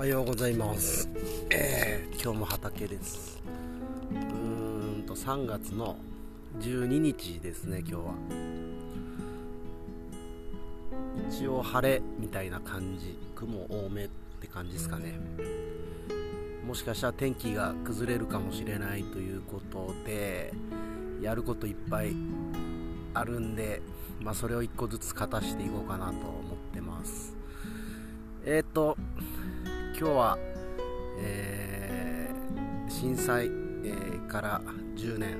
おはようございます、えー今日も畑です。うーんと3月の12日ですね今日は。一応晴れみたいな感じ。雲多めって感じですかね。もしかしたら天気が崩れるかもしれないということでやることいっぱいあるんで、まあ、それを一個ずつ勝たしていこうかなと思ってます。えっ、と今日は、えー震災、えーから10年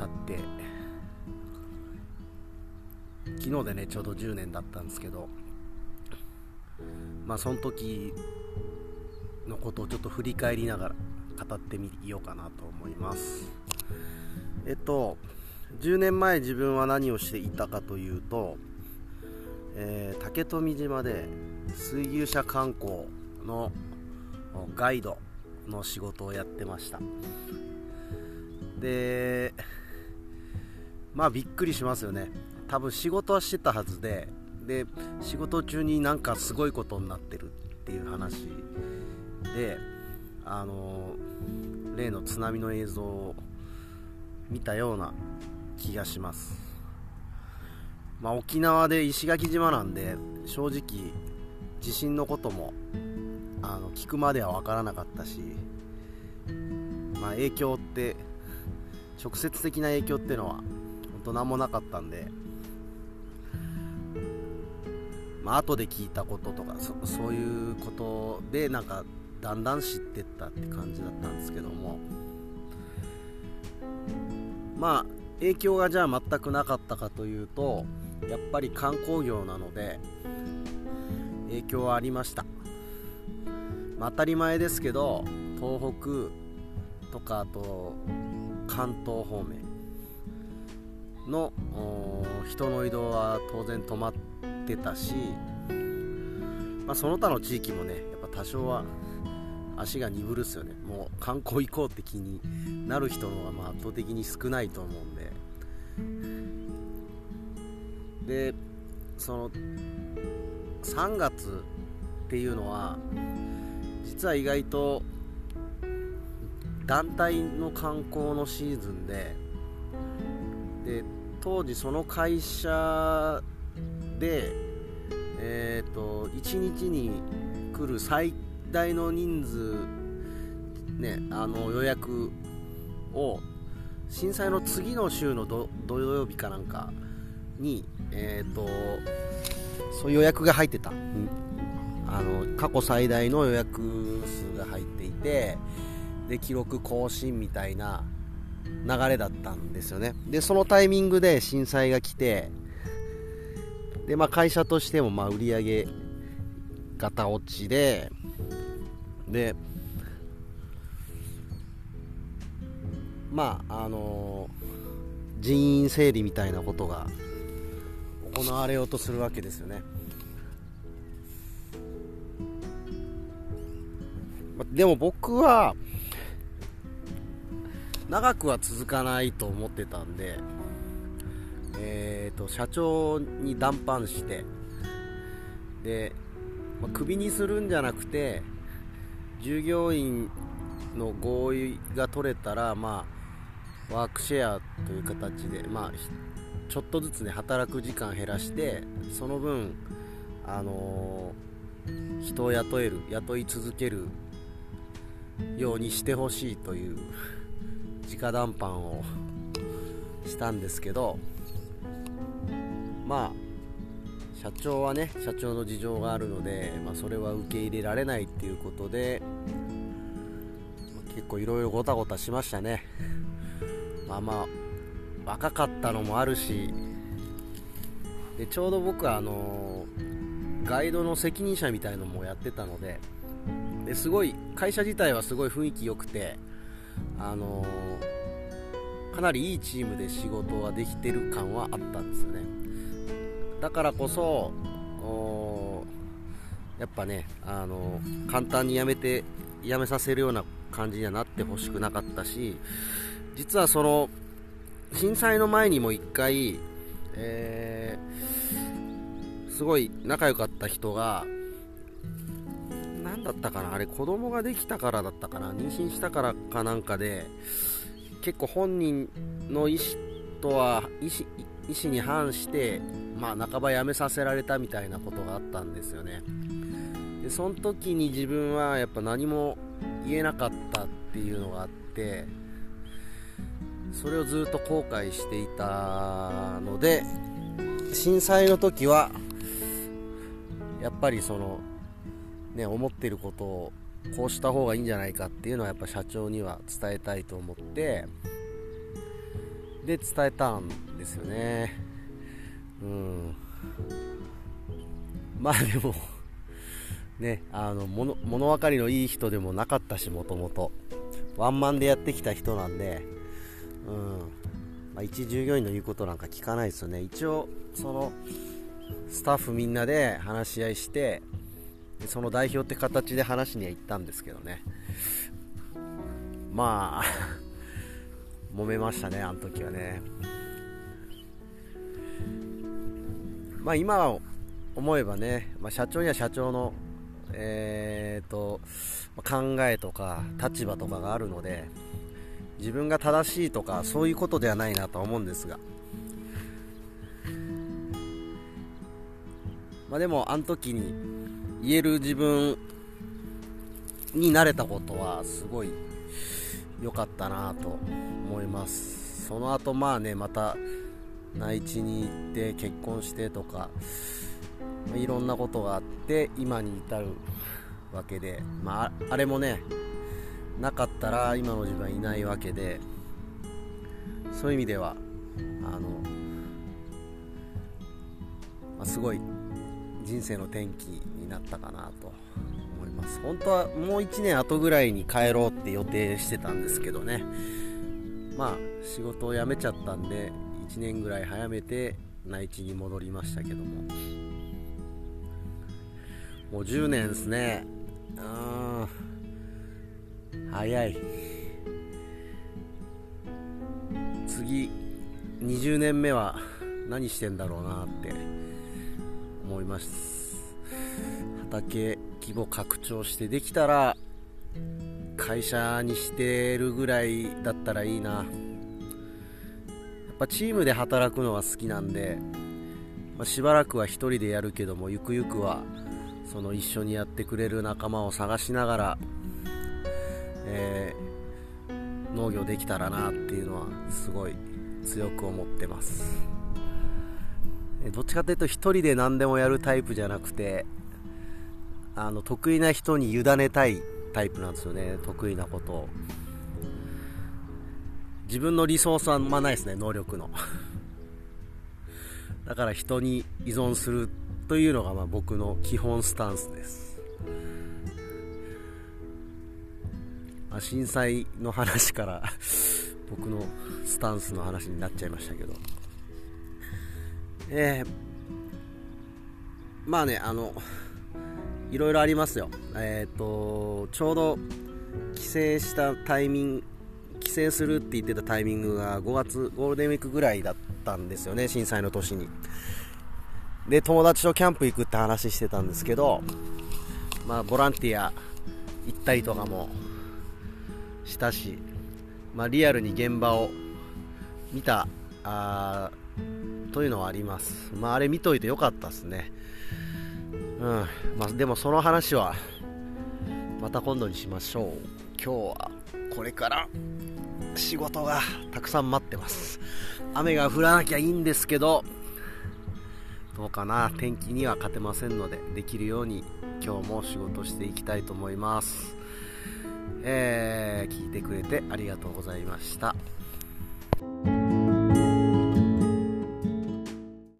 経って昨日でねちょうど10年だったんですけどまあその時のことをちょっと振り返りながら語ってみようかなと思います。えっと10年前自分は何をしていたかというと、えー竹富島で水牛車観光のガイドの仕事をやってました。でまあびっくりしますよね。多分仕事はしてたはずでで仕事中になんかすごいことになってるっていう話であの例の津波の映像を見たような気がします。まあ沖縄で石垣島なんで正直地震のこともあの聞くまでは分からなかったし、まあ、影響って直接的な影響っていうのは本当何もなかったんで、まあ後で聞いたこととかそそういうことでなんかだんだん知ってったって感じだったんですけどもまあ影響がじゃあ全くなかったかというとやっぱり観光業なので影響はありました、まあ当たり前ですけど東北とかあと関東方面の人の移動は当然止まってたし、まあ、その他の地域もねやっぱ多少は足が鈍るっすよね。もう観光行こうって気になる人の方がまあ圧倒的に少ないと思うんで。でその3月っていうのは実は意外と団体の観光のシーズンでで当時その会社でえっ、と1日に来る最大の人数ねあの予約を震災の次の週の土土曜日かなんかにえっ、とそういう予約が入ってた、うんあの過去最大の予約数が入っていてで記録更新みたいな流れだったんですよね。でそのタイミングで震災が来てで、まあ、会社としてもまあ売り上げ型落ちででまああの人員整理みたいなことが行われようとするわけですよね。でも僕は長くは続かないと思ってたんで、えー、と社長に談判してで、まあ、クビにするんじゃなくて従業員の合意が取れたら、まあ、ワークシェアという形で、まあ、ちょっとずつね働く時間減らしてその分、あのー人を雇える雇い続けるようにしてほしいという直談判をしたんですけどまあ社長はね社長の事情があるので、まあ、それは受け入れられないっていうことで結構いろいろごたごたしましたね。まあまあ若かったのもあるしでちょうど僕はあのガイドの責任者みたいのもやってたのでですごい会社自体はすごい雰囲気良くてあのかなりいいチームで仕事ができてる感はあったんですよね。だからこそやっぱねあの簡単に辞めて辞めさせるような感じにはなってほしくなかったし実はその震災の前にも1回、えーすごい仲良かった人が何だったかな？あれ子供ができたからだったかな？妊娠したからかなんかで結構本人の意思とは意思意思に反してまあ半ば辞めさせられたみたいなことがあったんですよね。でその時に自分はやっぱ何も言えなかったっていうのがあってそれをずっと後悔していたので震災の時はやっぱりそのね思ってることをこうした方がいいんじゃないかっていうのはやっぱ社長には伝えたいと思ってで伝えたんですよね。うん。まあでもねあの物物分かりのいい人でもなかったしもともと。ワンマンでやってきた人なんでうん。まあ、一従業員の言うことなんか聞かないですよね。一応そのスタッフみんなで話し合いしてその代表って形で話には行ったんですけどね。まあ 揉めましたねあの時はね。まあ今思えばね、まあ、社長には社長のえーと考えとか立場とかがあるので自分が正しいとかそういうことではないなとは思うんですが。まあでもあの時に言える自分になれたことはすごい良かったなと思います。その後まあねまた内地に行って結婚してとか、いろんなことがあって今に至るわけで、まあ、あれもねなかったら今の自分はいないわけでそういう意味ではあの、まあ、すごい人生の転機になったかなと思います。本当はもう1年後ぐらいに帰ろうって予定してたんですけどね。まあ仕事を辞めちゃったんで1年ぐらい早めて内地に戻りましたけども。もう10年ですね。うん早い。次20年目は何してんだろうなって思います。畑規模拡張してできたら会社にしてるぐらいだったらいいな。やっぱチームで働くのが好きなんで、まあ、しばらくは1人でやるけどもゆくゆくはその一緒にやってくれる仲間を探しながらえー、農業できたらなっていうのはすごい強く思ってます。どっちかというと1人で何でもやるタイプじゃなくてあの得意な人に委ねたいタイプなんですよね。得意なこと。を自分のリソースはあんまないですね能力の。だから人に依存するというのがまあ僕の基本スタンスです。あ、震災の話から 僕のスタンスの話になっちゃいましたけど、えー、まあね、あの、いろいろありますよ。えっ、ー、と、ちょうど帰省したタイミング、帰省するって言ってたタイミングが5月、ゴールデンウィークぐらいだったんですよね、震災の年に。で、友達とキャンプ行くって話してたんですけど、まあ、ボランティア行ったりとかもしたし、まあ、リアルに現場を見たあというのはあります、まあ、あれ見といてよかったですね、うん。まあ、でもその話はまた今度にしましょう。今日はこれから仕事がたくさん待ってます。雨が降らなきゃいいんですけどどうかな。天気には勝てませんのでできるように今日も仕事していきたいと思います。えー、聞いてくれてありがとうございました。